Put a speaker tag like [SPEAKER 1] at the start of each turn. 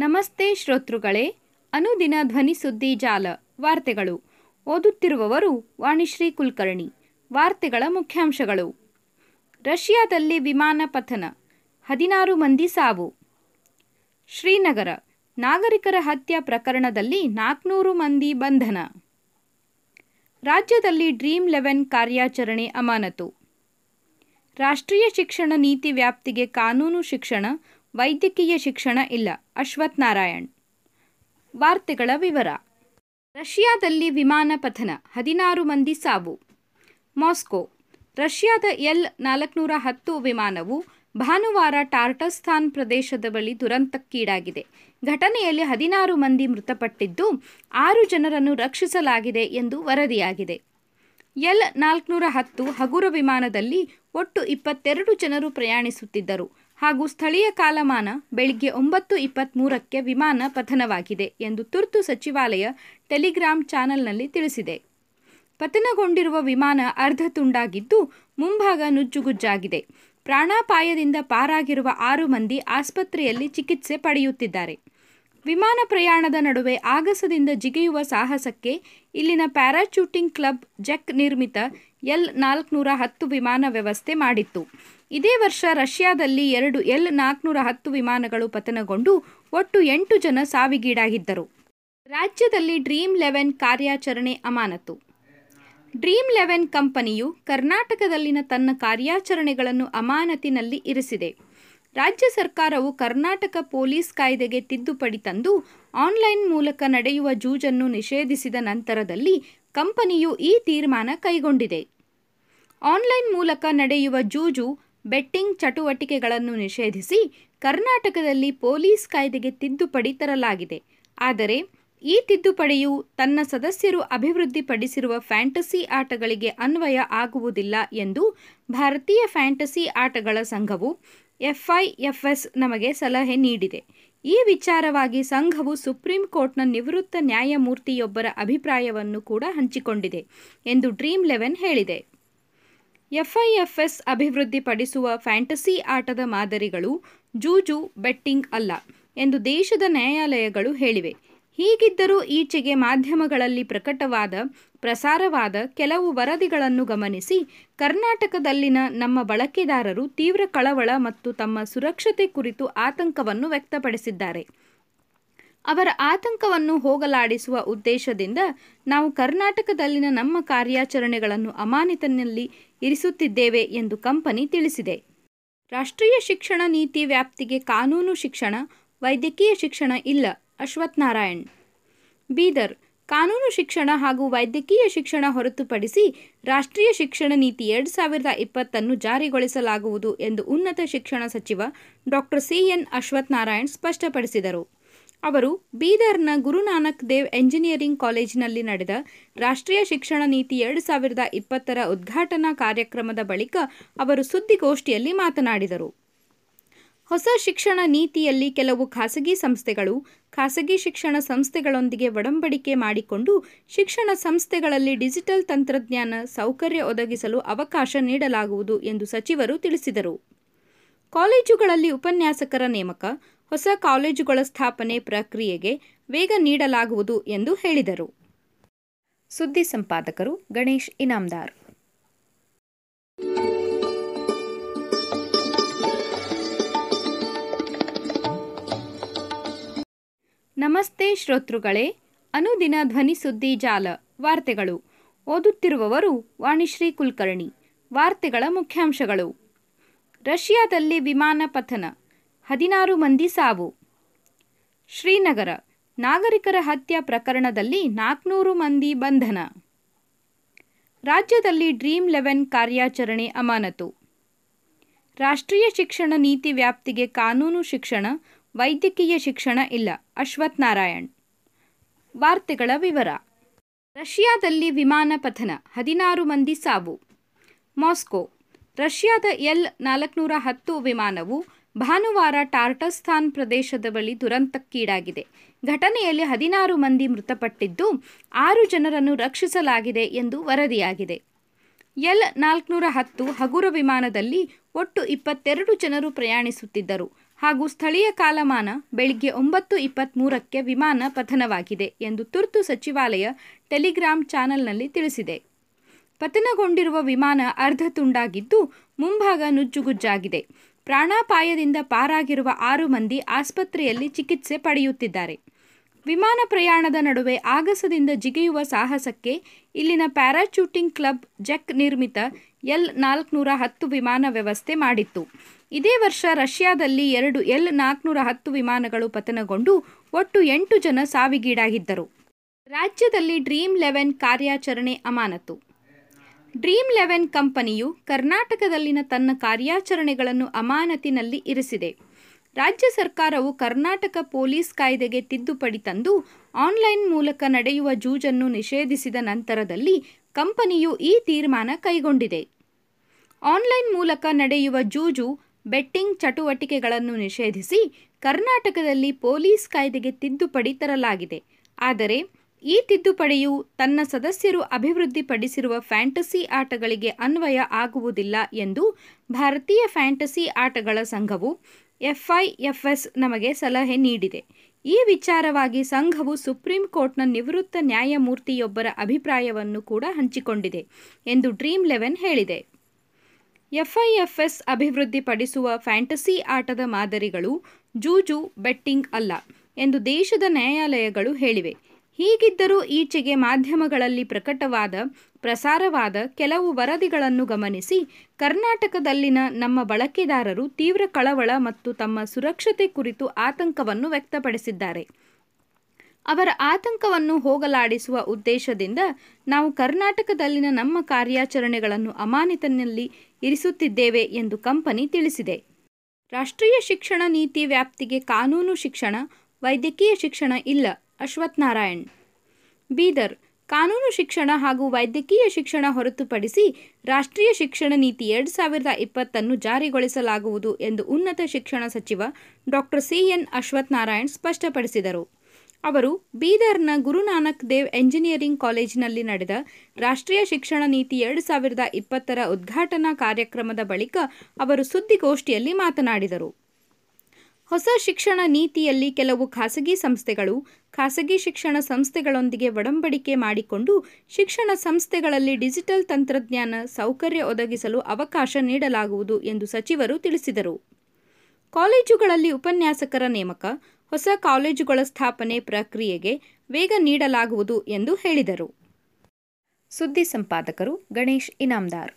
[SPEAKER 1] ನಮಸ್ತೆ ಶ್ರೋತೃಗಳೇ, ಅನುದಿನ ಧ್ವನಿ ಸುದ್ದಿ ಜಾಲ, ವಾರ್ತೆಗಳು. ಓದುತ್ತಿರುವವರು ವಾಣಿಶ್ರೀ ಕುಲಕರ್ಣಿ. ವಾರ್ತೆಗಳ ಮುಖ್ಯಾಂಶಗಳು. ರಷ್ಯಾದಲ್ಲಿ ವಿಮಾನ ಪತನ, ಹದಿನಾರು ಮಂದಿ ಸಾವು. ಶ್ರೀನಗರ, ನಾಗರಿಕರ ಹತ್ಯೆ ಪ್ರಕರಣದಲ್ಲಿ ನಾಲ್ಕುನೂರು ಮಂದಿ ಬಂಧನ. ರಾಜ್ಯದಲ್ಲಿ ಡ್ರೀಮ್ ಲೆವೆನ್ ಕಾರ್ಯಾಚರಣೆ ಅಮಾನತು. ರಾಷ್ಟ್ರೀಯ ಶಿಕ್ಷಣ ನೀತಿ ವ್ಯಾಪ್ತಿಗೆ ಕಾನೂನು ಶಿಕ್ಷಣ ವೈದ್ಯಕೀಯ ಶಿಕ್ಷಣ ಇಲ್ಲ. ಅಶ್ವಥ್ ನಾರಾಯಣ್. ವಾರ್ತೆಗಳ ವಿವರ. ರಷ್ಯಾದಲ್ಲಿ ವಿಮಾನ ಪತನ, ಹದಿನಾರು ಮಂದಿ ಸಾವು. ಮಾಸ್ಕೋ. ರಷ್ಯಾದ ಎಲ್ ನಾಲ್ಕುನೂರ ಹತ್ತು ವಿಮಾನವು ಭಾನುವಾರ ಟಾರ್ಟಸ್ತಾನ್ ಪ್ರದೇಶದ ಬಳಿ ದುರಂತಕ್ಕೀಡಾಗಿದೆ. ಘಟನೆಯಲ್ಲಿ ಹದಿನಾರು ಮಂದಿ ಮೃತಪಟ್ಟಿದ್ದು, ಆರು ಜನರನ್ನು ರಕ್ಷಿಸಲಾಗಿದೆ ಎಂದು ವರದಿಯಾಗಿದೆ. ಎಲ್ ನಾಲ್ಕುನೂರ ಹತ್ತು ಹಗುರ ವಿಮಾನದಲ್ಲಿ ಒಟ್ಟು ಇಪ್ಪತ್ತೆರಡು ಜನರು ಪ್ರಯಾಣಿಸುತ್ತಿದ್ದರು. ಹಾಗೂ ಸ್ಥಳೀಯ ಕಾಲಮಾನ ಬೆಳಿಗ್ಗೆ ಒಂಬತ್ತು ಇಪ್ಪತ್ತ್ಮೂರಕ್ಕೆ ವಿಮಾನ ಪತನವಾಗಿದೆ ಎಂದು ತುರ್ತು ಸಚಿವಾಲಯ ಟೆಲಿಗ್ರಾಮ್ ಚಾನೆಲ್ನಲ್ಲಿ ತಿಳಿಸಿದೆ. ಪತನಗೊಂಡಿರುವ ವಿಮಾನ ಅರ್ಧ ತುಂಡಾಗಿದ್ದು, ಮುಂಭಾಗ ನುಜ್ಜುಗುಜ್ಜಾಗಿದೆ. ಪ್ರಾಣಾಪಾಯದಿಂದ ಪಾರಾಗಿರುವ ಆರು ಮಂದಿ ಆಸ್ಪತ್ರೆಯಲ್ಲಿ ಚಿಕಿತ್ಸೆ ಪಡೆಯುತ್ತಿದ್ದಾರೆ. ವಿಮಾನ ಪ್ರಯಾಣದ ನಡುವೆ ಆಗಸದಿಂದ ಜಿಗಿಯುವ ಸಾಹಸಕ್ಕೆ ಇಲ್ಲಿನ ಪ್ಯಾರಾಚೂಟಿಂಗ್ ಕ್ಲಬ್ ಜೆಕ್ ನಿರ್ಮಿತ ಎಲ್ ನಾಲ್ಕುನೂರ ಹತ್ತು ವಿಮಾನ ವ್ಯವಸ್ಥೆ ಮಾಡಿತ್ತು. ಇದೇ ವರ್ಷ ರಷ್ಯಾದಲ್ಲಿ ಎರಡು ಎಲ್ ನಾಲ್ಕುನೂರ ಹತ್ತು ವಿಮಾನಗಳು ಪತನಗೊಂಡು ಒಟ್ಟು ಎಂಟು ಜನ ಸಾವಿಗೀಡಾಗಿದ್ದರು. ರಾಜ್ಯದಲ್ಲಿ ಡ್ರೀಮ್ ಲೆವೆನ್ ಕಾರ್ಯಾಚರಣೆ ಅಮಾನತು. ಡ್ರೀಮ್ ಲೆವೆನ್ ಕಂಪನಿಯು ಕರ್ನಾಟಕದಲ್ಲಿನ ತನ್ನ ಕಾರ್ಯಾಚರಣೆಗಳನ್ನು ಅಮಾನತಿನಲ್ಲಿ ಇರಿಸಿದೆ. ರಾಜ್ಯ ಸರ್ಕಾರವು ಕರ್ನಾಟಕ ಪೊಲೀಸ್ ಕಾಯ್ದೆಗೆ ತಿದ್ದುಪಡಿ ತಂದು ಆನ್ಲೈನ್ ಮೂಲಕ ನಡೆಯುವ ಜೂಜನ್ನು ನಿಷೇಧಿಸಿದ ನಂತರದಲ್ಲಿ ಕಂಪನಿಯು ಈ ತೀರ್ಮಾನ ಕೈಗೊಂಡಿದೆ. ಆನ್ಲೈನ್ ಮೂಲಕ ನಡೆಯುವ ಜೂಜು ಬೆಟ್ಟಿಂಗ್ ಚಟುವಟಿಕೆಗಳನ್ನು ನಿಷೇಧಿಸಿ ಕರ್ನಾಟಕದಲ್ಲಿ ಪೊಲೀಸ್ ಕಾಯ್ದೆಗೆ ತಿದ್ದುಪಡಿ ತರಲಾಗಿದೆ. ಆದರೆ, ಈ ತಿದ್ದುಪಡಿಯು ತನ್ನ ಸದಸ್ಯರು ಅಭಿವೃದ್ಧಿಪಡಿಸಿರುವ ಫ್ಯಾಂಟಸಿ ಆಟಗಳಿಗೆ ಅನ್ವಯ ಆಗುವುದಿಲ್ಲ ಎಂದು ಭಾರತೀಯ ಫ್ಯಾಂಟಸಿ ಆಟಗಳ ಸಂಘವು ಎಫ್ಐಎಫ್ಎಸ್ ನಮಗೆ ಸಲಹೆ ನೀಡಿದೆ. ಈ ವಿಚಾರವಾಗಿ ಸಂಘವು ಸುಪ್ರೀಂ ಕೋರ್ಟ್ನ ನಿವೃತ್ತ ನ್ಯಾಯಮೂರ್ತಿಯೊಬ್ಬರ ಅಭಿಪ್ರಾಯವನ್ನು ಕೂಡ ಹಂಚಿಕೊಂಡಿದೆ ಎಂದು ಡ್ರೀಮ್ ಲೆವೆನ್ ಹೇಳಿದೆ. ಎಫ್ಐಎಫ್ಎಸ್ ಅಭಿವೃದ್ಧಿಪಡಿಸುವ ಫ್ಯಾಂಟಸಿ ಆಟದ ಮಾದರಿಗಳು ಜೂಜು ಬೆಟ್ಟಿಂಗ್ ಅಲ್ಲ ಎಂದು ದೇಶದ ನ್ಯಾಯಾಲಯಗಳು ಹೇಳಿವೆ. ಹೀಗಿದ್ದರೂ ಈಚೆಗೆ ಮಾಧ್ಯಮಗಳಲ್ಲಿ ಪ್ರಕಟವಾದ ಪ್ರಸಾರವಾದ ಕೆಲವು ವರದಿಗಳನ್ನು ಗಮನಿಸಿ, ಕರ್ನಾಟಕದಲ್ಲಿನ ನಮ್ಮ ಬಳಕೆದಾರರು ತೀವ್ರ ಕಳವಳ ಮತ್ತು ತಮ್ಮ ಸುರಕ್ಷತೆ ಕುರಿತು ಆತಂಕವನ್ನು ವ್ಯಕ್ತಪಡಿಸಿದ್ದಾರೆ. ಅವರ ಆತಂಕವನ್ನು ಹೋಗಲಾಡಿಸುವ ಉದ್ದೇಶದಿಂದ ನಾವು ಕರ್ನಾಟಕದಲ್ಲಿನ ನಮ್ಮ ಕಾರ್ಯಾಚರಣೆಗಳನ್ನು ಅಮಾನಿತನಲ್ಲಿ ಇರಿಸುತ್ತಿದ್ದೇವೆ ಎಂದು ಕಂಪನಿ ತಿಳಿಸಿದೆ. ರಾಷ್ಟ್ರೀಯ ಶಿಕ್ಷಣ ನೀತಿ ವ್ಯಾಪ್ತಿಗೆ ಕಾನೂನು ಶಿಕ್ಷಣ, ವೈದ್ಯಕೀಯ ಶಿಕ್ಷಣ ಇಲ್ಲ. ಅಶ್ವಥ್ ನಾರಾಯಣ್ ಬೀದರ್. ಕಾನೂನು ಶಿಕ್ಷಣ ಹಾಗೂ ವೈದ್ಯಕೀಯ ಶಿಕ್ಷಣ ಹೊರತುಪಡಿಸಿ ರಾಷ್ಟ್ರೀಯ ಶಿಕ್ಷಣ ನೀತಿ ಎರಡು ಸಾವಿರದ ಇಪ್ಪತ್ತನ್ನು ಜಾರಿಗೊಳಿಸಲಾಗುವುದು ಎಂದು ಉನ್ನತ ಶಿಕ್ಷಣ ಸಚಿವ doctor C N Ashwath Narayan ಸ್ಪಷ್ಟಪಡಿಸಿದರು. ಅವರು ಬೀದರ್ನ ಗುರುನಾನಕ್ ದೇವ್ ಎಂಜಿನಿಯರಿಂಗ್ ಕಾಲೇಜಿನಲ್ಲಿ ನಡೆದ ರಾಷ್ಟ್ರೀಯ ಶಿಕ್ಷಣ ನೀತಿ ಎರಡು ಸಾವಿರದ ಇಪ್ಪತ್ತರ ಉದ್ಘಾಟನಾ ಕಾರ್ಯಕ್ರಮದ ಬಳಿಕ ಅವರು ಸುದ್ದಿಗೋಷ್ಠಿಯಲ್ಲಿ ಮಾತನಾಡಿದರು. ಹೊಸ ಶಿಕ್ಷಣ ನೀತಿಯಲ್ಲಿ ಕೆಲವು ಖಾಸಗಿ ಸಂಸ್ಥೆಗಳು ಖಾಸಗಿ ಶಿಕ್ಷಣ ಸಂಸ್ಥೆಗಳೊಂದಿಗೆ ಒಡಂಬಡಿಕೆ ಮಾಡಿಕೊಂಡು ಶಿಕ್ಷಣ ಸಂಸ್ಥೆಗಳಲ್ಲಿ ಡಿಜಿಟಲ್ ತಂತ್ರಜ್ಞಾನ ಸೌಕರ್ಯ ಒದಗಿಸಲು ಅವಕಾಶ ನೀಡಲಾಗುವುದು ಎಂದು ಸಚಿವರು ತಿಳಿಸಿದರು. ಕಾಲೇಜುಗಳಲ್ಲಿ ಉಪನ್ಯಾಸಕರ ನೇಮಕ, ಹೊಸ ಕಾಲೇಜುಗಳ ಸ್ಥಾಪನೆ ಪ್ರಕ್ರಿಯೆಗೆ ವೇಗ ನೀಡಲಾಗುವುದು ಎಂದು ಹೇಳಿದರು. ಸುದ್ದಿ ಸಂಪಾದಕರು ಗಣೇಶ್ ಇನಾಮ್ದಾರ್. ಶ್ರೋತೃಗಳೇ, ಅನುದಿನ ಧ್ವನಿ ಸುದ್ದಿ ಜಾಲ, ವಾರ್ತೆಗಳು. ಓದುತ್ತಿರುವವರು ವಾಣಿಶ್ರೀ ಕುಲಕರ್ಣಿ. ವಾರ್ತೆಗಳ ಮುಖ್ಯಾಂಶಗಳು. ರಷ್ಯಾದಲ್ಲಿ ವಿಮಾನ ಪತನ, ಹದಿನಾರು ಮಂದಿ ಸಾವು. ಶ್ರೀನಗರ, ನಾಗರಿಕರ ಹತ್ಯೆ ಪ್ರಕರಣದಲ್ಲಿ ನಾಲ್ಕುನೂರು ಮಂದಿ ಬಂಧನ. ರಾಜ್ಯದಲ್ಲಿ ಡ್ರೀಮ್ ಲೆವೆನ್ ಕಾರ್ಯಾಚರಣೆ ಅಮಾನತು. ರಾಷ್ಟ್ರೀಯ ಶಿಕ್ಷಣ ನೀತಿ ವ್ಯಾಪ್ತಿಗೆ ಕಾನೂನು ಶಿಕ್ಷಣ ವೈದ್ಯಕೀಯ ಶಿಕ್ಷಣ ಇಲ್ಲ. ಅಶ್ವಥ್ ನಾರಾಯಣ್. ವಾರ್ತೆಗಳ ವಿವರ. ರಷ್ಯಾದಲ್ಲಿ ವಿಮಾನ ಪತನ, ಹದಿನಾರು ಮಂದಿ ಸಾವು. ಮಾಸ್ಕೋ. ರಷ್ಯಾದ ಎಲ್ ನಾಲ್ಕುನೂರ ಹತ್ತು ವಿಮಾನವು ಭಾನುವಾರ ಟಾರ್ಟಸ್ತಾನ್ ಪ್ರದೇಶದ ಬಳಿ ದುರಂತಕ್ಕೀಡಾಗಿದೆ. ಘಟನೆಯಲ್ಲಿ ಹದಿನಾರು ಮಂದಿ ಮೃತಪಟ್ಟಿದ್ದು, ಆರು ಜನರನ್ನು ರಕ್ಷಿಸಲಾಗಿದೆ ಎಂದು ವರದಿಯಾಗಿದೆ. ಎಲ್ ನಾಲ್ಕುನೂರ ಹತ್ತು ಹಗುರ ವಿಮಾನದಲ್ಲಿ ಒಟ್ಟು ಇಪ್ಪತ್ತೆರಡು ಜನರು ಪ್ರಯಾಣಿಸುತ್ತಿದ್ದರು. ಹಾಗೂ ಸ್ಥಳೀಯ ಕಾಲಮಾನ ಬೆಳಿಗ್ಗೆ ಒಂಬತ್ತು ಇಪ್ಪತ್ತ್ಮೂರಕ್ಕೆ ವಿಮಾನ ಪತನವಾಗಿದೆ ಎಂದು ತುರ್ತು ಸಚಿವಾಲಯ ಟೆಲಿಗ್ರಾಮ್ ಚಾನೆಲ್ನಲ್ಲಿ ತಿಳಿಸಿದೆ. ಪತನಗೊಂಡಿರುವ ವಿಮಾನ ಅರ್ಧ ತುಂಡಾಗಿದ್ದು, ಮುಂಭಾಗ ನುಜ್ಜುಗುಜ್ಜಾಗಿದೆ. ಪ್ರಾಣಾಪಾಯದಿಂದ ಪಾರಾಗಿರುವ ಆರು ಮಂದಿ ಆಸ್ಪತ್ರೆಯಲ್ಲಿ ಚಿಕಿತ್ಸೆ ಪಡೆಯುತ್ತಿದ್ದಾರೆ. ವಿಮಾನ ಪ್ರಯಾಣದ ನಡುವೆ ಆಗಸದಿಂದ ಜಿಗಿಯುವ ಸಾಹಸಕ್ಕೆ ಇಲ್ಲಿನ ಪ್ಯಾರಾಚೂಟಿಂಗ್ ಕ್ಲಬ್ ಜೆಕ್ ನಿರ್ಮಿತ ಎಲ್ ನಾಲ್ಕುನೂರ ಹತ್ತು ವಿಮಾನ ವ್ಯವಸ್ಥೆ ಮಾಡಿತ್ತು. ಇದೇ ವರ್ಷ ರಷ್ಯಾದಲ್ಲಿ ಎರಡು ಎಲ್ ನಾಲ್ಕುನೂರ ಹತ್ತು ವಿಮಾನಗಳು ಪತನಗೊಂಡು ಒಟ್ಟು ಎಂಟು ಜನ ಸಾವಿಗೀಡಾಗಿದ್ದರು. ರಾಜ್ಯದಲ್ಲಿ ಡ್ರೀಮ್ ಲೆವೆನ್ ಕಾರ್ಯಾಚರಣೆ ಅಮಾನತು ಡ್ರೀಮ್ ಲೆವೆನ್ ಕಂಪನಿಯು ಕರ್ನಾಟಕದಲ್ಲಿನ ತನ್ನ ಕಾರ್ಯಾಚರಣೆಗಳನ್ನು ಅಮಾನತಿನಲ್ಲಿ ಇರಿಸಿದೆ. ರಾಜ್ಯ ಸರ್ಕಾರವು ಕರ್ನಾಟಕ ಪೊಲೀಸ್ ಕಾಯ್ದೆಗೆ ತಿದ್ದುಪಡಿ ತಂದು ಆನ್ಲೈನ್ ಮೂಲಕ ನಡೆಯುವ ಜೂಜನ್ನು ನಿಷೇಧಿಸಿದ ನಂತರದಲ್ಲಿ ಕಂಪನಿಯು ಈ ತೀರ್ಮಾನ ಕೈಗೊಂಡಿದೆ. ಆನ್ಲೈನ್ ಮೂಲಕ ನಡೆಯುವ ಜೂಜು ಬೆಟ್ಟಿಂಗ್ ಚಟುವಟಿಕೆಗಳನ್ನು ನಿಷೇಧಿಸಿ ಕರ್ನಾಟಕದಲ್ಲಿ ಪೊಲೀಸ್ ಕಾಯ್ದೆಗೆ ತಿದ್ದುಪಡಿ ತರಲಾಗಿದೆ. ಆದರೆ, ಈ ತಿದ್ದುಪಡಿಯು ತನ್ನ ಸದಸ್ಯರು ಅಭಿವೃದ್ಧಿಪಡಿಸಿರುವ ಫ್ಯಾಂಟಸಿ ಆಟಗಳಿಗೆ ಅನ್ವಯ ಆಗುವುದಿಲ್ಲ ಎಂದು ಭಾರತೀಯ ಫ್ಯಾಂಟಸಿ ಆಟಗಳ ಸಂಘವು ಎಫ್ಐಎಫ್ಎಸ್ ನಮಗೆ ಸಲಹೆ ನೀಡಿದೆ. ಈ ವಿಚಾರವಾಗಿ ಸಂಘವು ಸುಪ್ರೀಂ ಕೋರ್ಟ್ನ ನಿವೃತ್ತ ನ್ಯಾಯಮೂರ್ತಿಯೊಬ್ಬರ ಅಭಿಪ್ರಾಯವನ್ನು ಕೂಡ ಹಂಚಿಕೊಂಡಿದೆ ಎಂದು ಡ್ರೀಮ್ ಲೆವೆನ್ ಹೇಳಿದೆ. ಎಫ್ಐಎಫ್ಎಸ್ ಅಭಿವೃದ್ಧಿಪಡಿಸುವ ಫ್ಯಾಂಟಸಿ ಆಟದ ಮಾದರಿಗಳು ಜೂಜು ಬೆಟ್ಟಿಂಗ್ ಅಲ್ಲ ಎಂದು ದೇಶದ ನ್ಯಾಯಾಲಯಗಳು ಹೇಳಿವೆ. ಹೀಗಿದ್ದರೂ ಈಚೆಗೆ ಮಾಧ್ಯಮಗಳಲ್ಲಿ ಪ್ರಕಟವಾದ ಪ್ರಸಾರವಾದ ಕೆಲವು ವರದಿಗಳನ್ನು ಗಮನಿಸಿ, ಕರ್ನಾಟಕದಲ್ಲಿನ ನಮ್ಮ ಬಳಕೆದಾರರು ತೀವ್ರ ಕಳವಳ ಮತ್ತು ತಮ್ಮ ಸುರಕ್ಷತೆ ಕುರಿತು ಆತಂಕವನ್ನು ವ್ಯಕ್ತಪಡಿಸಿದ್ದಾರೆ. ಅವರ ಆತಂಕವನ್ನು ಹೋಗಲಾಡಿಸುವ ಉದ್ದೇಶದಿಂದ ನಾವು ಕರ್ನಾಟಕದಲ್ಲಿನ ನಮ್ಮ ಕಾರ್ಯಾಚರಣೆಗಳನ್ನು ಅಮಾನಿತನಲ್ಲಿ ಇರಿಸುತ್ತಿದ್ದೇವೆ ಎಂದು ಕಂಪನಿ ತಿಳಿಸಿದೆ. ರಾಷ್ಟ್ರೀಯ ಶಿಕ್ಷಣ ನೀತಿ ವ್ಯಾಪ್ತಿಗೆ ಕಾನೂನು ಶಿಕ್ಷಣ, ವೈದ್ಯಕೀಯ ಶಿಕ್ಷಣ ಇಲ್ಲ. ಅಶ್ವಥ್ ನಾರಾಯಣ್ ಬೀದರ್, ಕಾನೂನು ಶಿಕ್ಷಣ ಹಾಗೂ ವೈದ್ಯಕೀಯ ಶಿಕ್ಷಣ ಹೊರತುಪಡಿಸಿ ರಾಷ್ಟ್ರೀಯ ಶಿಕ್ಷಣ ನೀತಿ ಎರಡು ಸಾವಿರದ ಇಪ್ಪತ್ತನ್ನು ಜಾರಿಗೊಳಿಸಲಾಗುವುದು ಎಂದು ಉನ್ನತ ಶಿಕ್ಷಣ ಸಚಿವ ಡಾಕ್ಟರ್ ಸಿ ಎನ್ ಅಶ್ವಥ್ನಾರಾಯಣ್ ಸ್ಪಷ್ಟಪಡಿಸಿದರು. ಅವರು ಬೀದರ್ನ ಗುರುನಾನಕ್ ದೇವ್ ಎಂಜಿನಿಯರಿಂಗ್ ಕಾಲೇಜಿನಲ್ಲಿ ನಡೆದ ರಾಷ್ಟ್ರೀಯ ಶಿಕ್ಷಣ ನೀತಿ ಎರಡು ಸಾವಿರದ ಇಪ್ಪತ್ತರ ಉದ್ಘಾಟನಾ ಕಾರ್ಯಕ್ರಮದ ಬಳಿಕ ಅವರು ಸುದ್ದಿಗೋಷ್ಠಿಯಲ್ಲಿ ಮಾತನಾಡಿದರು. ಹೊಸ ಶಿಕ್ಷಣ ನೀತಿಯಲ್ಲಿ ಕೆಲವು ಖಾಸಗಿ ಸಂಸ್ಥೆಗಳು ಖಾಸಗಿ ಶಿಕ್ಷಣ ಸಂಸ್ಥೆಗಳೊಂದಿಗೆ ಒಡಂಬಡಿಕೆ ಮಾಡಿಕೊಂಡು ಶಿಕ್ಷಣ ಸಂಸ್ಥೆಗಳಲ್ಲಿ ಡಿಜಿಟಲ್ ತಂತ್ರಜ್ಞಾನ ಸೌಕರ್ಯ ಒದಗಿಸಲು ಅವಕಾಶ ನೀಡಲಾಗುವುದು ಎಂದು ಸಚಿವರು ತಿಳಿಸಿದರು. ಕಾಲೇಜುಗಳಲ್ಲಿ ಉಪನ್ಯಾಸಕರ ನೇಮಕ, ಹೊಸ ಕಾಲೇಜುಗಳ ಸ್ಥಾಪನೆ ಪ್ರಕ್ರಿಯೆಗೆ ವೇಗ ನೀಡಲಾಗುವುದು ಎಂದು ಹೇಳಿದರು. ಸುದ್ದಿ ಸಂಪಾದಕರು ಗಣೇಶ್ ಇನಾಮ್ದಾರ್.